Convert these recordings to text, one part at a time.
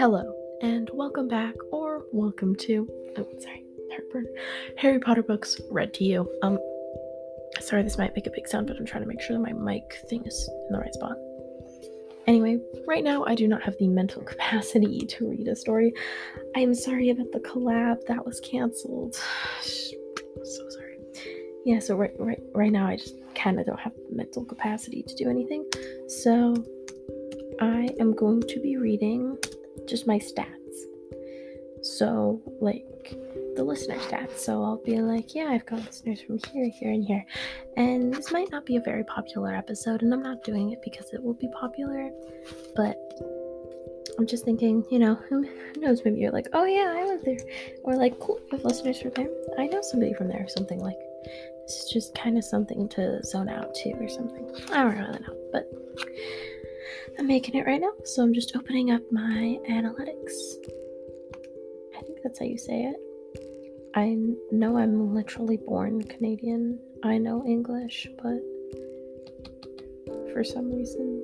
Hello, and welcome back, or welcome to. Oh, sorry, heartburn. Harry Potter books read to you. Um, sorry, this might make a big sound, but I'm trying to make sure that my mic thing is in the right spot. Anyway, right now I do not have the mental capacity to read a story. I am sorry about the collab that was canceled. so sorry. Yeah, so right, right, right now I just kind of don't have the mental capacity to do anything. So I am going to be reading just my stats. So, like the listener stats. So I'll be like, yeah, I've got listeners from here, here, and here. And this might not be a very popular episode, and I'm not doing it because it will be popular, but I'm just thinking, you know, who knows? Maybe you're like, oh yeah, I live there. Or like, cool, you have listeners from there. I know somebody from there, or something like it's just kind of something to zone out to or something. I don't really know, but I'm making it right now. So I'm just opening up my analytics. I think that's how you say it. I know I'm literally born Canadian. I know English, but for some reason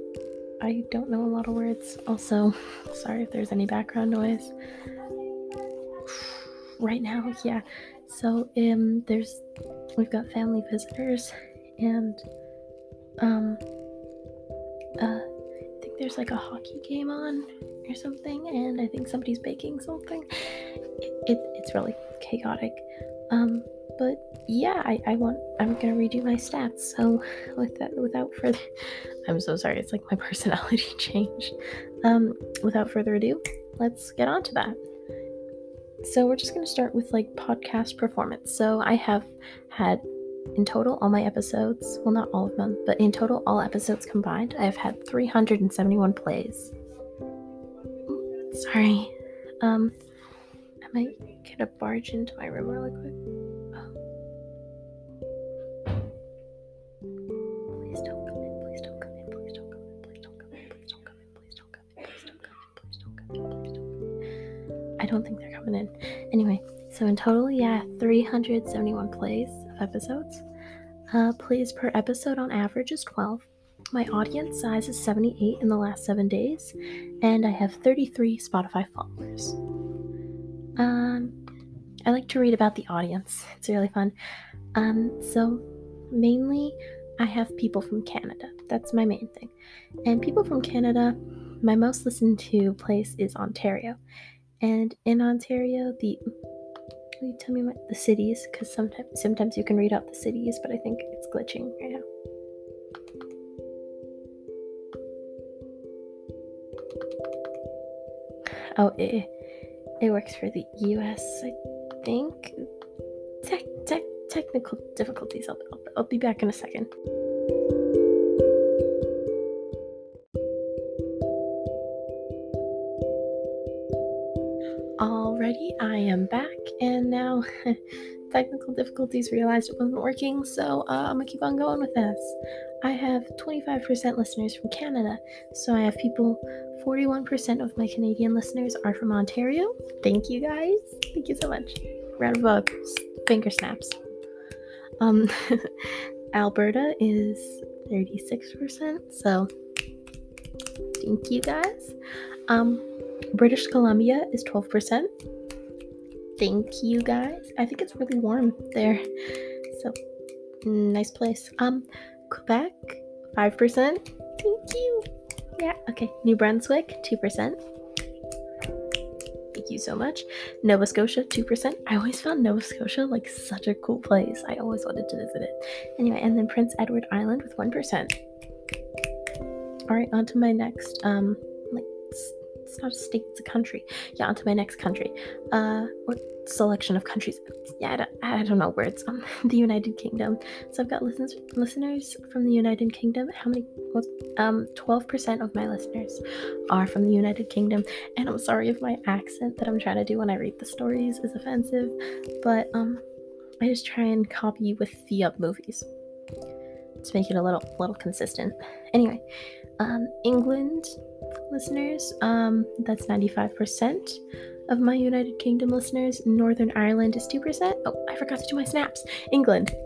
I don't know a lot of words. Also, sorry if there's any background noise. Right now, yeah. So um there's we've got family visitors and um uh there's like a hockey game on or something, and I think somebody's baking something. It, it, it's really chaotic. Um, but yeah, I, I want I'm gonna read you my stats. So with that, without further, I'm so sorry. It's like my personality changed. Um, without further ado, let's get on to that. So we're just gonna start with like podcast performance. So I have had in total, all my episodes, well, not all of them, but in total, all episodes combined, I have had 371 plays. Sorry. Um, I might get a barge into my room really quick. Please don't come in, please don't come in, please don't come in, please don't come in, please don't come in, please don't come in, please don't come in, please don't come in, please don't come in. I don't think they're coming in. Anyway, so in total, yeah, 371 plays episodes. Uh, plays per episode on average is 12. My audience size is 78 in the last seven days, and I have 33 Spotify followers. Um, I like to read about the audience. It's really fun. Um, so mainly I have people from Canada. That's my main thing. And people from Canada, my most listened to place is Ontario. And in Ontario, the You tell me what the cities? Because sometimes sometimes you can read out the cities, but I think it's glitching right now. Oh, it, it works for the U.S. I think. Tech, tech, technical difficulties. I'll, I'll, I'll be back in a second. Alrighty, I am back, and now technical difficulties realized it wasn't working, so uh, I'm gonna keep on going with this. I have 25% listeners from Canada, so I have people, 41% of my Canadian listeners are from Ontario. Thank you guys. Thank you so much. Round of applause. Finger snaps. Um, Alberta is 36%, so thank you guys. Um, British Columbia is 12%. Thank you guys. I think it's really warm there. So, nice place. Um, Quebec, 5%. Thank you. Yeah, okay. New Brunswick, 2%. Thank you so much. Nova Scotia, 2%. I always found Nova Scotia like such a cool place. I always wanted to visit it. Anyway, and then Prince Edward Island with 1%. All right, on to my next um like it's not a state, it's a country. Yeah, onto my next country. Uh, or selection of countries? Yeah, I don't, I don't know words. Um, the United Kingdom. So I've got listeners listeners from the United Kingdom. How many? What? Um, twelve percent of my listeners are from the United Kingdom. And I'm sorry if my accent that I'm trying to do when I read the stories is offensive, but um, I just try and copy with the uh, movies to make it a little little consistent. Anyway, um, England listeners. Um, that's 95% of my United Kingdom listeners. Northern Ireland is 2%. Oh, I forgot to do my snaps. England.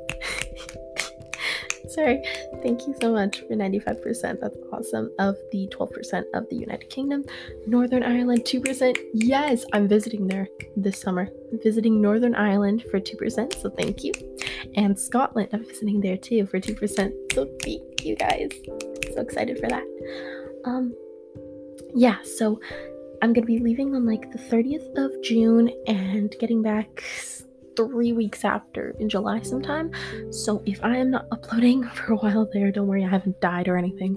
Sorry. Thank you so much for 95%. That's awesome. Of the 12% of the United Kingdom, Northern Ireland 2%. Yes, I'm visiting there this summer. I'm visiting Northern Ireland for 2%, so thank you. And Scotland, I'm visiting there too for 2%. So thank you guys. So excited for that. Um yeah, so I'm to be leaving on like the 30th of June and getting back three weeks after in July sometime. So if I am not uploading for a while there, don't worry, I haven't died or anything.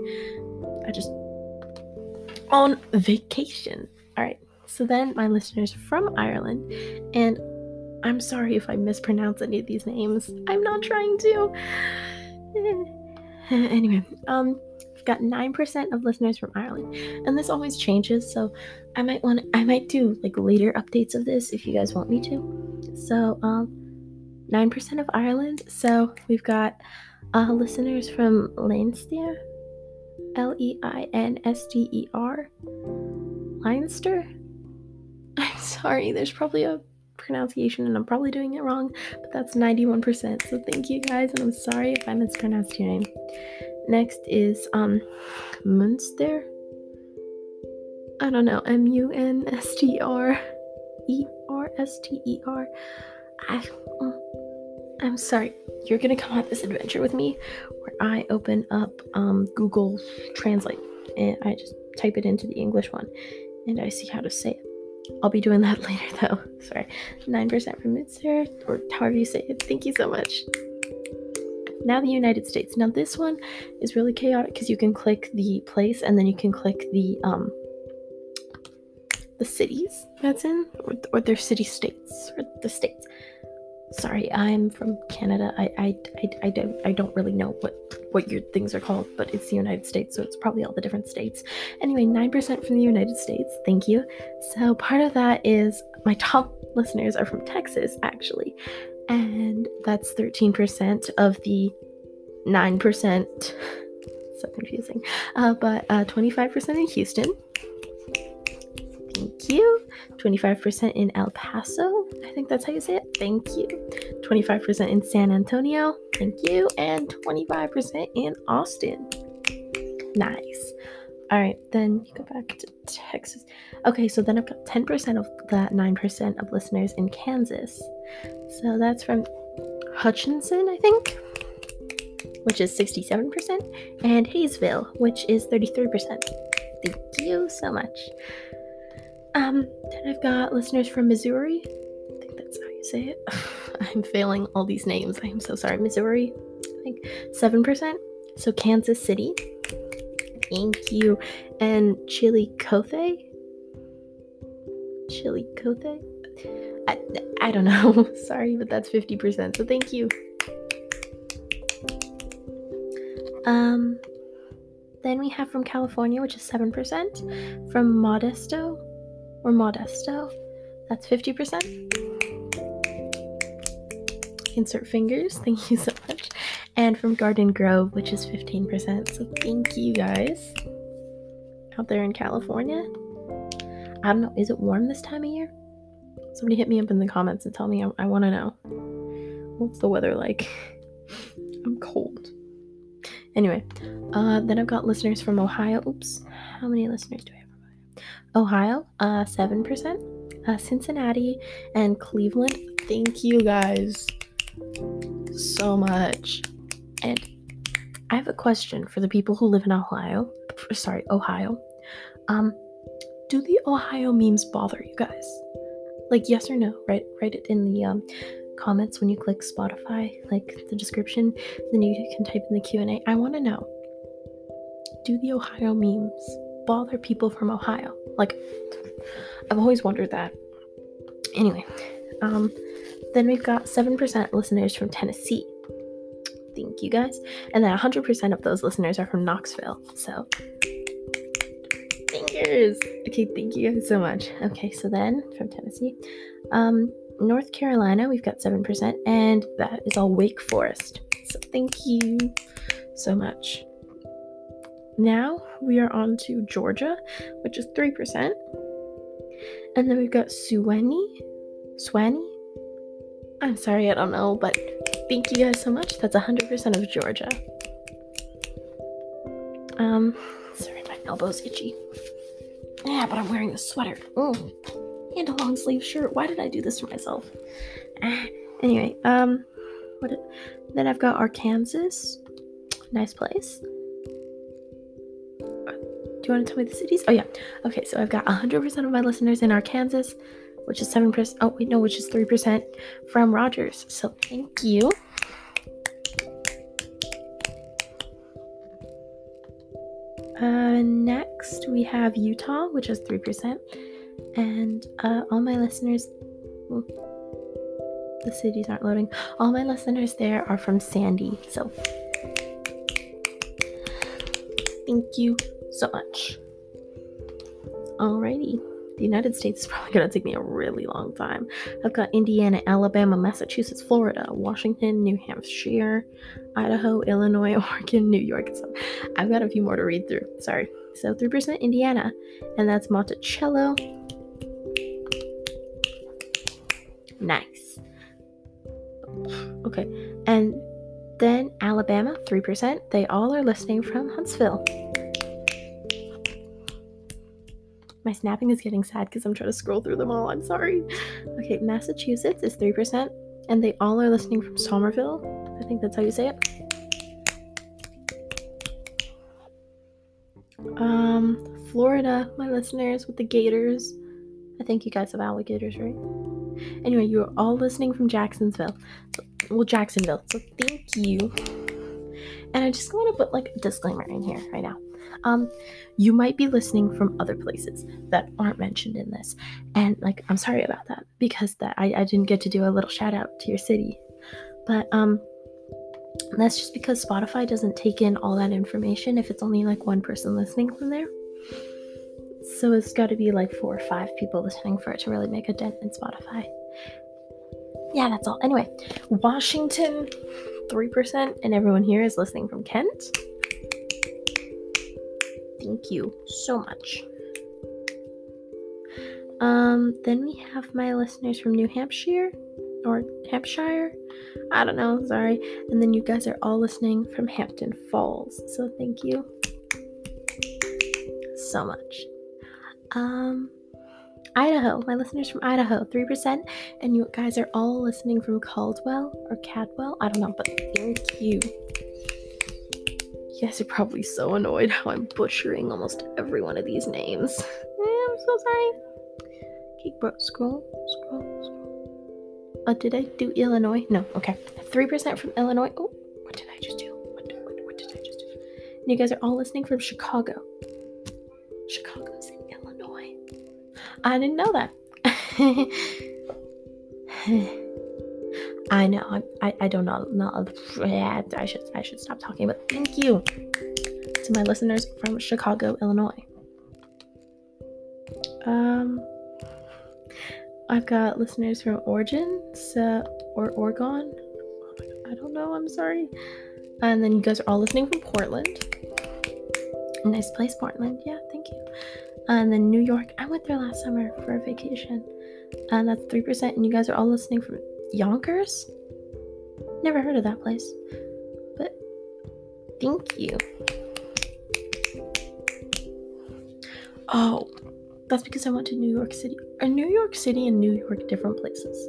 I just on vacation. All right. So then my listeners from Ireland, and I'm sorry if I mispronounce any of these names. I'm not trying to. anyway, um, I've got nine percent of listeners from Ireland, and this always changes. So I might want, I might do like later updates of this if you guys want me to. So, um, 9% of Ireland. So, we've got uh, listeners from Leinster, L E I N S D E R, Leinster. I'm sorry, there's probably a pronunciation and I'm probably doing it wrong, but that's 91%. So, thank you guys, and I'm sorry if I mispronounced your name. Next is um, Munster. I don't know, M U N S T R E R S T E R. I, mm, I'm sorry. You're gonna come on this adventure with me where I open up um, Google Translate and I just type it into the English one and I see how to say it. I'll be doing that later though. Sorry. 9% from Mitzer, or however you say it. Thank you so much. Now the United States. Now this one is really chaotic because you can click the place and then you can click the um the cities that's in, or, or their city states, or the states. Sorry, I'm from Canada. I, I, I, I, don't I don't really know what what your things are called, but it's the United States, so it's probably all the different states. Anyway, nine percent from the United States. Thank you. So part of that is my top listeners are from Texas, actually, and that's thirteen percent of the nine percent. So confusing, uh, but uh, twenty-five percent in Houston, Thank you. 25% in El Paso. I think that's how you say it. Thank you. 25% in San Antonio. Thank you. And 25% in Austin. Nice. All right, then you go back to Texas. Okay, so then I've got 10% of that 9% of listeners in Kansas. So that's from Hutchinson, I think, which is 67%, and Haysville, which is 33%. Thank you so much. Um, then I've got listeners from Missouri. I think that's how you say it. I'm failing all these names. I am so sorry. Missouri, I think 7%. So Kansas City. Thank you. And Chillicothe. Chili Cothe? I, I don't know. sorry, but that's 50%. So thank you. Um, then we have from California, which is 7%. From Modesto, or Modesto. That's 50%. Insert fingers. Thank you so much. And from Garden Grove, which is 15%. So thank you guys. Out there in California. I don't know. Is it warm this time of year? Somebody hit me up in the comments and tell me I, I want to know. What's the weather like? I'm cold. Anyway, uh, then I've got listeners from Ohio. Oops. How many listeners do I have? Ohio, uh, 7%, uh, Cincinnati, and Cleveland. Thank you guys so much. And I have a question for the people who live in Ohio. Sorry, Ohio. Um, do the Ohio memes bother you guys? Like yes or no? Write write it in the um, comments when you click Spotify, like the description. Then you can type in the Q and A. I want to know. Do the Ohio memes bother people from Ohio? Like, I've always wondered that. Anyway, um, then we've got 7% listeners from Tennessee. Thank you guys. And then 100% of those listeners are from Knoxville. So, fingers. Okay, thank you guys so much. Okay, so then from Tennessee, um, North Carolina, we've got 7%, and that is all Wake Forest. So, thank you so much. Now we are on to Georgia, which is 3%. And then we've got Suwanee. Swanee? I'm sorry, I don't know, but thank you guys so much. That's 100% of Georgia. Um, sorry, my elbow's itchy. Yeah, but I'm wearing a sweater. Oh, and a long sleeve shirt. Why did I do this to myself? Ah, anyway, um, what? Did, then I've got Arkansas. Nice place. Do you want to tell me the cities? Oh yeah. Okay, so I've got 100% of my listeners in Arkansas, which is 7%. Oh, wait, no, which is 3% from Rogers. So thank you. Uh, next, we have Utah, which is 3%. And uh, all my listeners, the cities aren't loading. All my listeners there are from Sandy. So thank you so much. Alrighty. The United States is probably going to take me a really long time. I've got Indiana, Alabama, Massachusetts, Florida, Washington, New Hampshire, Idaho, Illinois, Oregon, New York. So I've got a few more to read through. Sorry. So 3% Indiana, and that's Monticello. Nice. Okay. And then Alabama, 3%. They all are listening from Huntsville. My snapping is getting sad because I'm trying to scroll through them all. I'm sorry. Okay, Massachusetts is 3%, and they all are listening from Somerville. I think that's how you say it. Um, Florida, my listeners with the Gators. I think you guys have alligators, right? Anyway, you're all listening from Jacksonville. So, well, Jacksonville. So thank you. And I just want to put like a disclaimer in here right now. Um, you might be listening from other places that aren't mentioned in this, and like I'm sorry about that because that I, I didn't get to do a little shout out to your city, but um, that's just because Spotify doesn't take in all that information if it's only like one person listening from there. So it's got to be like four or five people listening for it to really make a dent in Spotify. Yeah, that's all. Anyway, Washington, 3%, and everyone here is listening from Kent. Thank you so much. Um, then we have my listeners from New Hampshire or Hampshire. I don't know, sorry. And then you guys are all listening from Hampton Falls. So thank you so much. Um, Idaho, my listeners from Idaho, 3%. And you guys are all listening from Caldwell or Cadwell. I don't know, but thank you. Guys are probably so annoyed how I'm butchering almost every one of these names. I'm so sorry. Okay, bro, scroll, scroll, scroll. Uh, did I do Illinois? No, okay. 3% from Illinois. Oh, what did I just do? What, what, what did I just do? And you guys are all listening from Chicago. Chicago's in Illinois. I didn't know that. I know. I, I, don't know. Not, I should I should stop talking. But thank you to my listeners from Chicago, Illinois. Um, I've got listeners from Oregon, so, or Oregon. I don't know. I'm sorry. And then you guys are all listening from Portland. Nice place, Portland. Yeah, thank you. And then New York. I went there last summer for a vacation. And that's 3%. And you guys are all listening from Yonkers? Never heard of that place. But thank you. Oh, that's because I went to New York City. Are New York City and New York different places?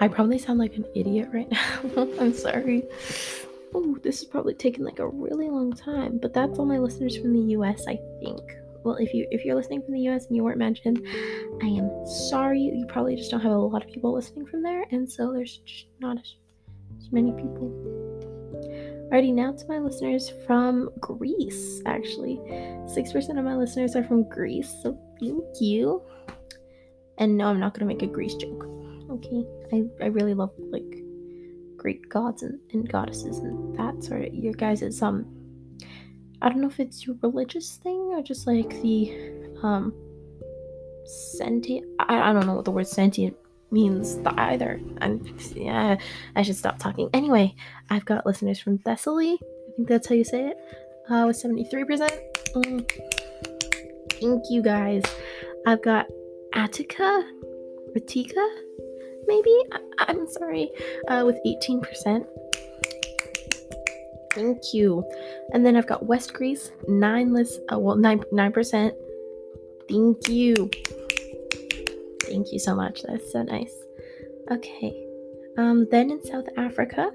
I probably sound like an idiot right now. I'm sorry. Oh, this is probably taking like a really long time, but that's all my listeners from the US, I think well if you if you're listening from the us and you weren't mentioned i am sorry. You probably just don't have a lot of people listening from there and so there's just not as, as many people. Alrighty now to my listeners from greece actually. 6% of my listeners are from greece so thank you. And no i'm not gonna make a greece joke. Okay i, I really love like greek gods and, and goddesses and that sort of your guys' um I don't know if it's your religious thing or just like the um sentient I, I don't know what the word sentient means either. I'm yeah, I should stop talking. Anyway, I've got listeners from Thessaly. I think that's how you say it. Uh with 73%. Mm. Thank you guys. I've got Attica, Ratika, maybe. I- am sorry. Uh, with 18%. Thank you. And then I've got West Greece, nine list, uh, well, nine nine percent. Thank you. Thank you so much. That's so nice. Okay. Um, then in South Africa,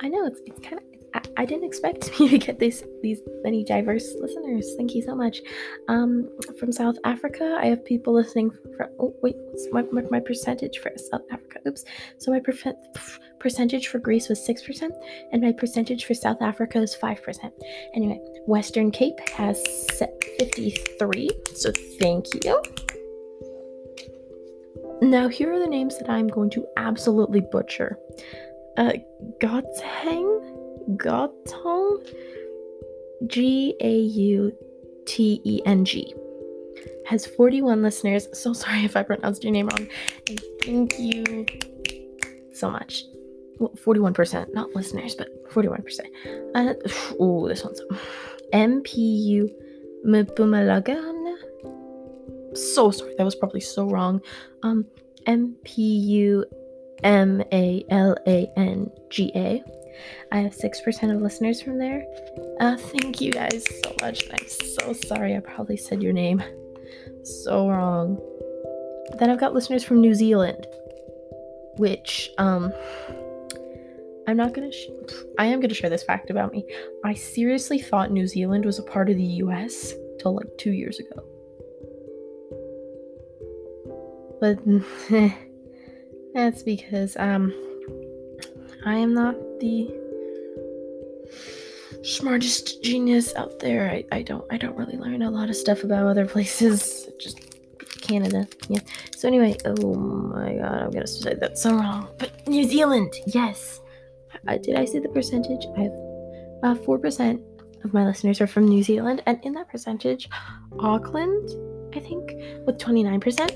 I know it's it's kind of I, didn't expect me to get these these many diverse listeners. Thank you so much. Um, from South Africa, I have people listening from. Oh wait, what's my, my, my percentage for South Africa? Oops. So my perfe- percentage for Greece was six percent, and my percentage for South Africa is five percent. Anyway, Western Cape has fifty three. So thank you. Now here are the names that I'm going to absolutely butcher. Uh, Gauteng Gauteng, G A U T E N G, has 41 listeners. So sorry if I pronounced your name wrong. And thank you so much. Well, 41%, not listeners, but 41%. Uh, oh, this one's M P U Mpumalagan. So sorry, that was probably so wrong. Um, M P U M A L A N G A I have 6% of listeners from there. Uh, thank you guys so much. I'm so sorry. I probably said your name so wrong. Then I've got listeners from New Zealand, which, um, I'm not gonna. Sh- I am gonna share this fact about me. I seriously thought New Zealand was a part of the U.S. till like two years ago, but that's because um I am not the smartest genius out there. I, I don't I don't really learn a lot of stuff about other places. Just Canada. Yeah. So anyway, oh my god, I'm gonna say that so wrong. But New Zealand, yes. Uh, did I say the percentage? I have uh, four percent of my listeners are from New Zealand, and in that percentage, Auckland, I think, with twenty nine percent.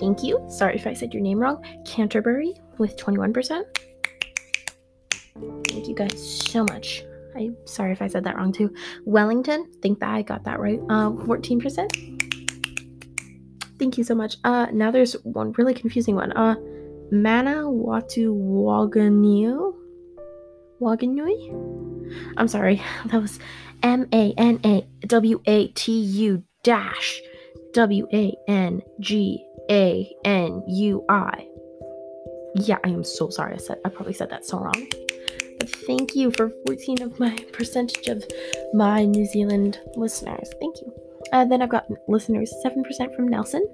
Thank you. Sorry if I said your name wrong. Canterbury with 21%. Thank you guys so much. I'm sorry if I said that wrong too. Wellington, think that I got that right. Uh, 14%. Thank you so much. Uh, now there's one really confusing one. Uh, Mana Watu Waganyu. Waganui? I'm sorry. That was M A N A W A T U dash W A N G A N U I. Yeah, I am so sorry. I said I probably said that so wrong. But thank you for 14 of my percentage of my New Zealand listeners. Thank you. Uh, then I've got listeners 7% from Nelson.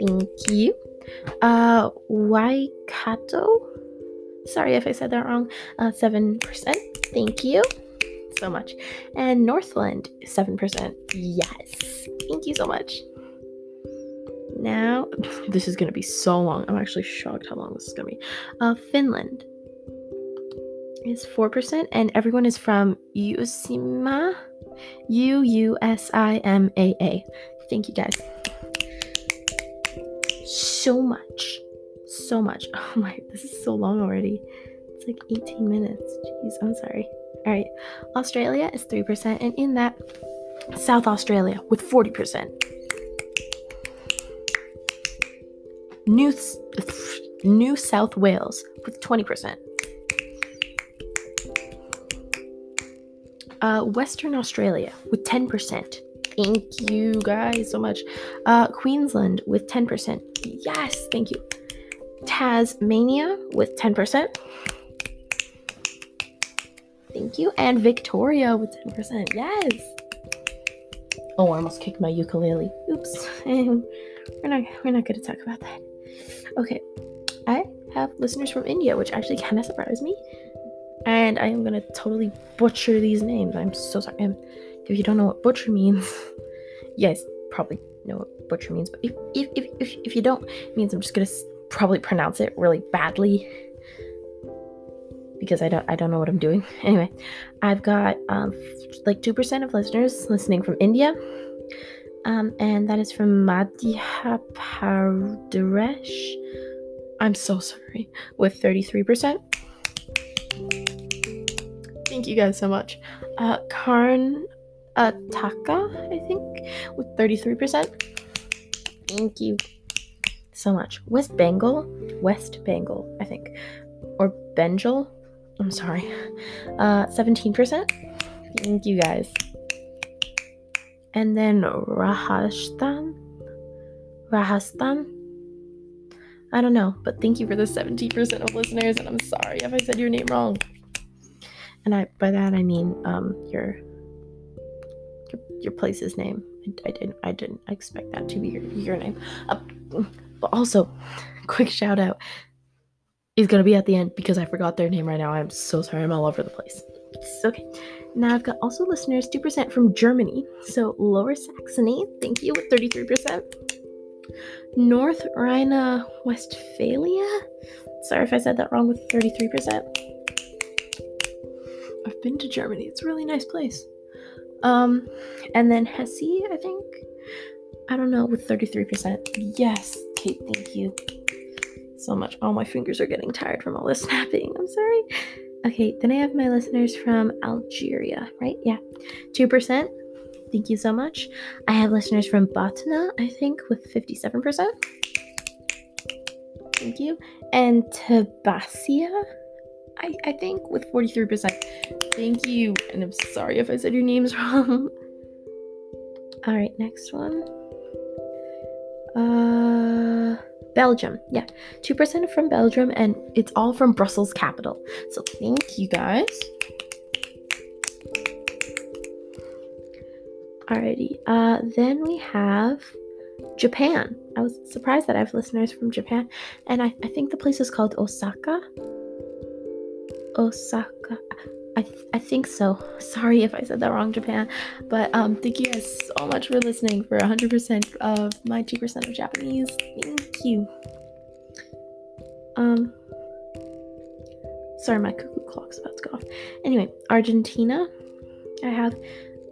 Thank you. Uh, Waikato. Sorry if I said that wrong. Uh, 7%. Thank you so much. And Northland, 7%. Yes. Thank you so much. Now, this is going to be so long. I'm actually shocked how long this is going to be. Uh, Finland is 4%, and everyone is from Usima. U U S I M A A. Thank you guys so much. So much. Oh my, this is so long already. It's like 18 minutes. Jeez, I'm sorry. All right. Australia is 3%, and in that, South Australia with 40%. New, New South Wales with 20%. Uh, Western Australia with 10%. Thank you guys so much. Uh, Queensland with 10%. Yes, thank you. Tasmania with 10%. Thank you. And Victoria with 10%. Yes. Oh, I almost kicked my ukulele. Oops. we're not we're not gonna talk about that. Okay. I have listeners from India, which actually kind of surprised me. And I am gonna totally butcher these names. I'm so sorry. And if you don't know what butcher means, yes, probably know what butcher means. But if if if if, if you don't, means I'm just gonna probably pronounce it really badly because I don't I don't know what I'm doing. Anyway, I've got um, like two percent of listeners listening from India, um, and that is from Madhya Pradesh. I'm so sorry. With thirty three percent. Thank you guys so much. Uh, Ataka, I think, with thirty three percent. Thank you so much. West Bengal, West Bengal, I think, or Benjel. I'm sorry. Uh, 17%. Thank you guys. And then Rahastan. Rahastan. I don't know, but thank you for the 70% of listeners, and I'm sorry if I said your name wrong. And I by that I mean um your your, your place's name. I, I didn't I didn't expect that to be your, your name. Uh, but also, quick shout out is gonna be at the end because I forgot their name right now. I'm so sorry. I'm all over the place. It's okay. Now I've got also listeners 2% from Germany. So Lower Saxony, thank you with 33%. North Rhine Westphalia. Sorry if I said that wrong with 33%. I've been to Germany. It's a really nice place. Um, and then Hesse, I think. I don't know, with 33%. Yes, Kate, thank you so much. All my fingers are getting tired from all this snapping. I'm sorry. Okay, then I have my listeners from Algeria, right? Yeah. 2%. Thank you so much. I have listeners from Batna, I think, with 57%. Thank you. And Tabasia, I, I think, with 43%. Thank you. And I'm sorry if I said your names wrong. All right, next one. Uh, Belgium. Yeah, 2% from Belgium, and it's all from Brussels capital. So thank you guys. Alrighty. Uh, then we have Japan. I was surprised that I have listeners from Japan, and I, I think the place is called Osaka. Osaka. I, th- I think so. Sorry if I said that wrong, Japan. But um, thank you guys so much for listening for 100% of my 2% of Japanese. Thank you. Um, sorry, my cuckoo clock's about to go off. Anyway, Argentina. I have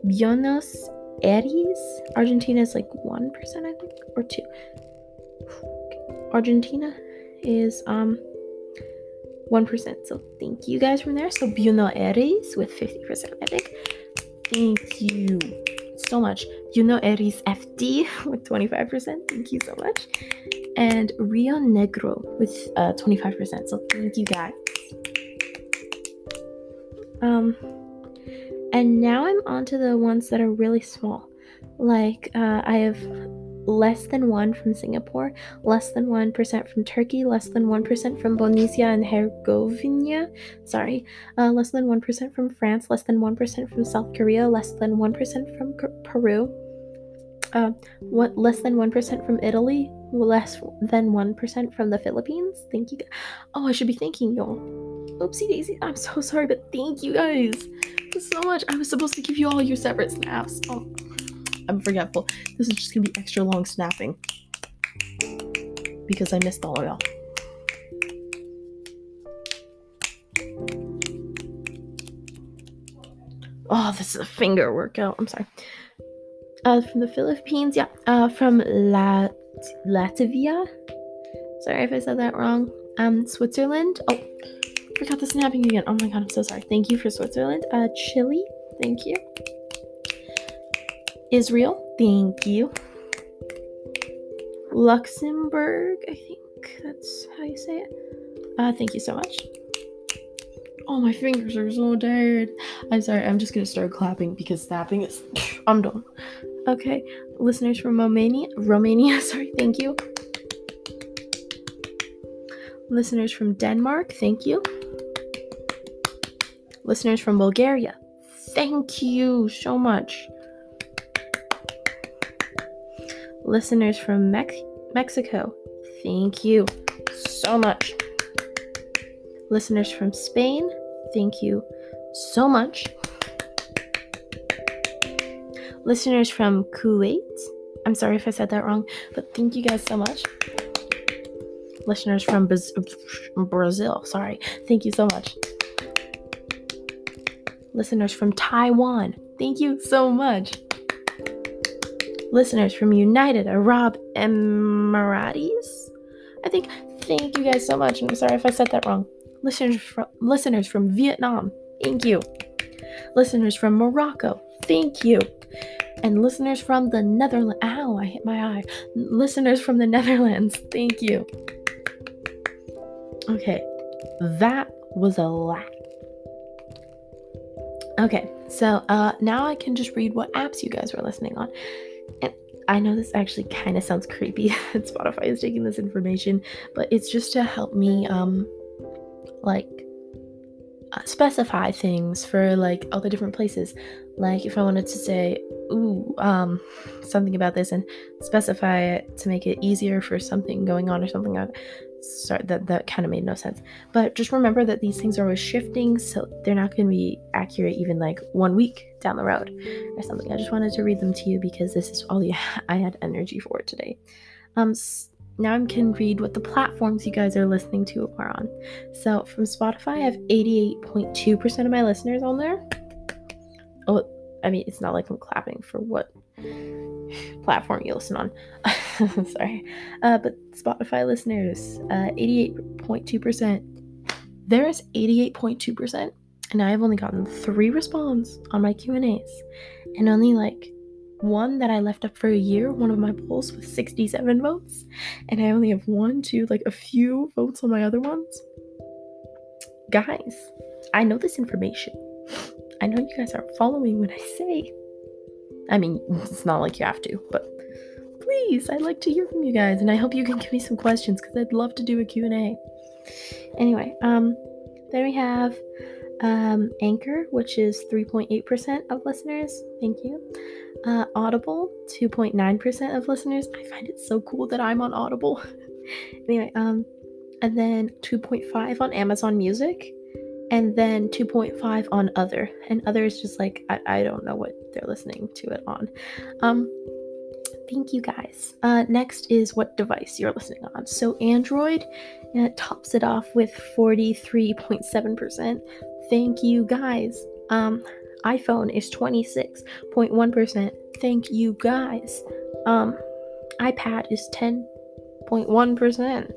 Buenos Aires. Argentina is like 1%, I think, or 2. Argentina is um 1%. So thank you guys from there. So Buenos Aires with 50%, I think. Thank you so much. Buenos Aires FD with 25%. Thank you so much. And Rio Negro with uh, 25%. So thank you guys. Um, and now I'm on to the ones that are really small. Like uh, I have less than 1 from Singapore, less than 1% from Turkey, less than 1% from Bosnia and Herzegovina, sorry, uh, less than 1% from France, less than 1% from South Korea, less than 1% from Peru, uh, what, less than 1% from Italy, less than 1% from the Philippines. Thank you. Oh, I should be thanking y'all. Oopsie daisy. I'm so sorry, but thank you guys so much. I was supposed to give you all your separate snaps. Oh. I'm forgetful. This is just gonna be extra long snapping because I missed all of y'all. Oh, this is a finger workout. I'm sorry. Uh, from the Philippines, yeah. Uh, from Lat- Latvia. Sorry if I said that wrong. Um, Switzerland. Oh, forgot the snapping again. Oh my god, I'm so sorry. Thank you for Switzerland. Uh, Chile. Thank you. Israel, thank you. Luxembourg, I think that's how you say it. Uh, thank you so much. Oh, my fingers are so tired. I'm sorry, I'm just gonna start clapping because snapping is. I'm done. Okay, listeners from Romania, Romania, sorry, thank you. Listeners from Denmark, thank you. Listeners from Bulgaria, thank you so much. Listeners from Mex- Mexico, thank you so much. Listeners from Spain, thank you so much. Listeners from Kuwait, I'm sorry if I said that wrong, but thank you guys so much. Listeners from Brazil, sorry, thank you so much. Listeners from Taiwan, thank you so much listeners from United Arab Emirates. I think, thank you guys so much. I'm sorry if I said that wrong. Listeners from, listeners from Vietnam, thank you. Listeners from Morocco, thank you. And listeners from the Netherlands, ow, I hit my eye. Listeners from the Netherlands, thank you. Okay, that was a lot. Okay, so uh, now I can just read what apps you guys were listening on. And I know this actually kind of sounds creepy that Spotify is taking this information, but it's just to help me, um, like, uh, specify things for like all the different places. Like, if I wanted to say, ooh, um, something about this and specify it to make it easier for something going on or something like sorry that that kind of made no sense. But just remember that these things are always shifting so they're not going to be accurate even like one week down the road or something. I just wanted to read them to you because this is all i had energy for today. Um now i can read what the platforms you guys are listening to are on. So from spotify i have 88.2% of my listeners on there. Oh i mean it's not like i'm clapping for what platform you listen on. Sorry. Uh, but Spotify listeners, uh, 88.2%. There is 88.2%, and I have only gotten three responses on my Q&As, and only like one that I left up for a year, one of my polls with 67 votes, and I only have one, two, like a few votes on my other ones. Guys, I know this information. I know you guys are following what I say. I mean, it's not like you have to, but please, I'd like to hear from you guys, and I hope you can give me some questions because I'd love to do a Q&A. Anyway, um, then we have um, Anchor, which is 3.8% of listeners. Thank you. Uh, Audible, 2.9% of listeners. I find it so cool that I'm on Audible. anyway, um, and then 2.5 on Amazon Music, and then 2.5 on other and other is just like I, I don't know what they're listening to it on. Um thank you guys. Uh next is what device you're listening on. So android uh, tops it off with 43.7% thank you guys. Um iphone is 26.1% thank you guys. Um ipad is 10.1%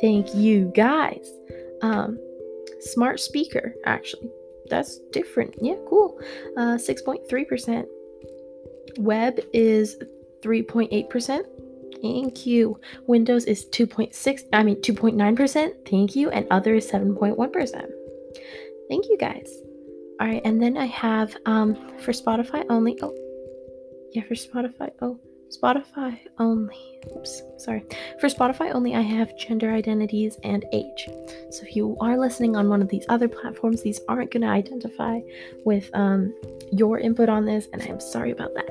thank you guys. Um smart speaker, actually. That's different. Yeah, cool. Uh, 6.3%. Web is 3.8%. Thank you. Windows is 2.6, I mean 2.9%. Thank you. And other is 7.1%. Thank you guys. All right, and then I have um for Spotify only. Oh, yeah, for Spotify. Oh, Spotify only. Oops, sorry. For Spotify only, I have gender identities and age. So if you are listening on one of these other platforms, these aren't going to identify with um, your input on this, and I'm sorry about that.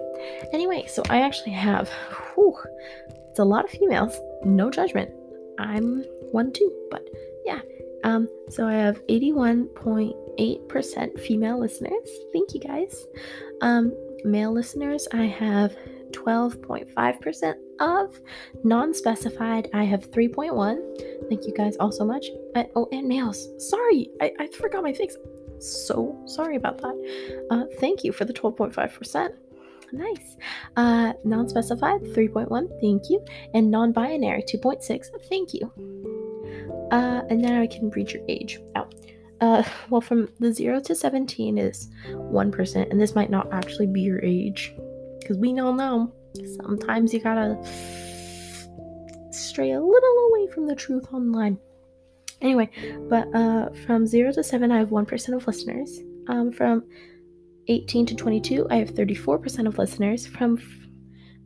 Anyway, so I actually have, whew, it's a lot of females. No judgment. I'm one too, but yeah. Um, so I have 81.8% female listeners. Thank you guys. Um, male listeners, I have 12.5% of. Non specified, I have 3.1. Thank you guys all so much. I, oh, and males. Sorry, I, I forgot my face. So sorry about that. Uh, thank you for the 12.5%. Nice. Uh, non specified, 3.1. Thank you. And non binary, 2.6. Thank you. Uh, and now I can read your age. Oh. Uh, well, from the 0 to 17 is 1%, and this might not actually be your age because we all know sometimes you gotta stray a little away from the truth online. Anyway, but uh, from 0 to 7, I have 1% of listeners. Um, from 18 to 22, I have 34% of listeners. From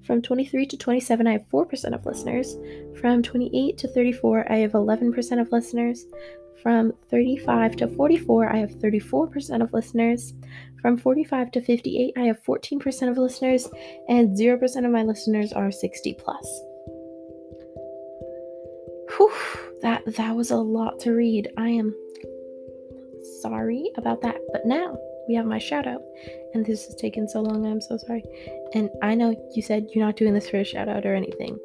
from 23 to 27, I have 4% of listeners. From 28 to 34, I have 11% of listeners. From 35 to 44, I have 34% of listeners. From 45 to 58, I have 14% of listeners, and 0% of my listeners are 60 plus. Whew, that, that was a lot to read. I am sorry about that. But now we have my shout out. And this has taken so long. I'm so sorry. And I know you said you're not doing this for a shout out or anything,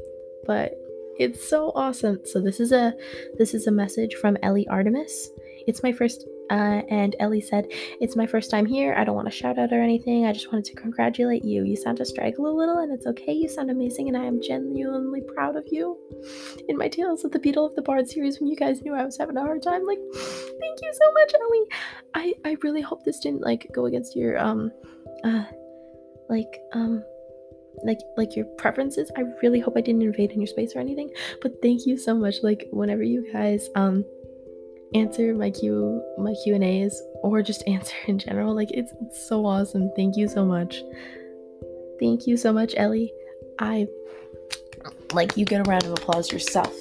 but it's so awesome. So this is a this is a message from Ellie Artemis. It's my first uh, and Ellie said, It's my first time here. I don't want to shout out or anything. I just wanted to congratulate you. You sound to straggle a little, and it's okay. You sound amazing, and I am genuinely proud of you. In my Tales of the Beedle of the Bard series, when you guys knew I was having a hard time, like, thank you so much, Ellie. I, I really hope this didn't, like, go against your, um, uh, like, um, like like your preferences i really hope i didn't invade in your space or anything but thank you so much like whenever you guys um answer my Q my Q and A's or just answer in general. Like it's, it's so awesome. Thank you so much. Thank you so much, Ellie. I like you get a round of applause yourself.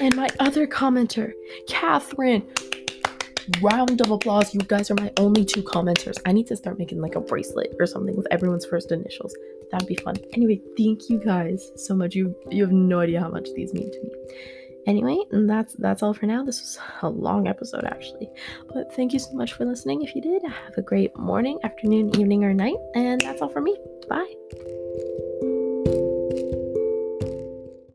And my other commenter, Catherine. Round of applause. You guys are my only two commenters. I need to start making like a bracelet or something with everyone's first initials. That'd be fun. Anyway, thank you guys so much. You you have no idea how much these mean to me. Anyway, that's that's all for now. This was a long episode actually. But thank you so much for listening. If you did, have a great morning, afternoon, evening, or night. And that's all for me. Bye.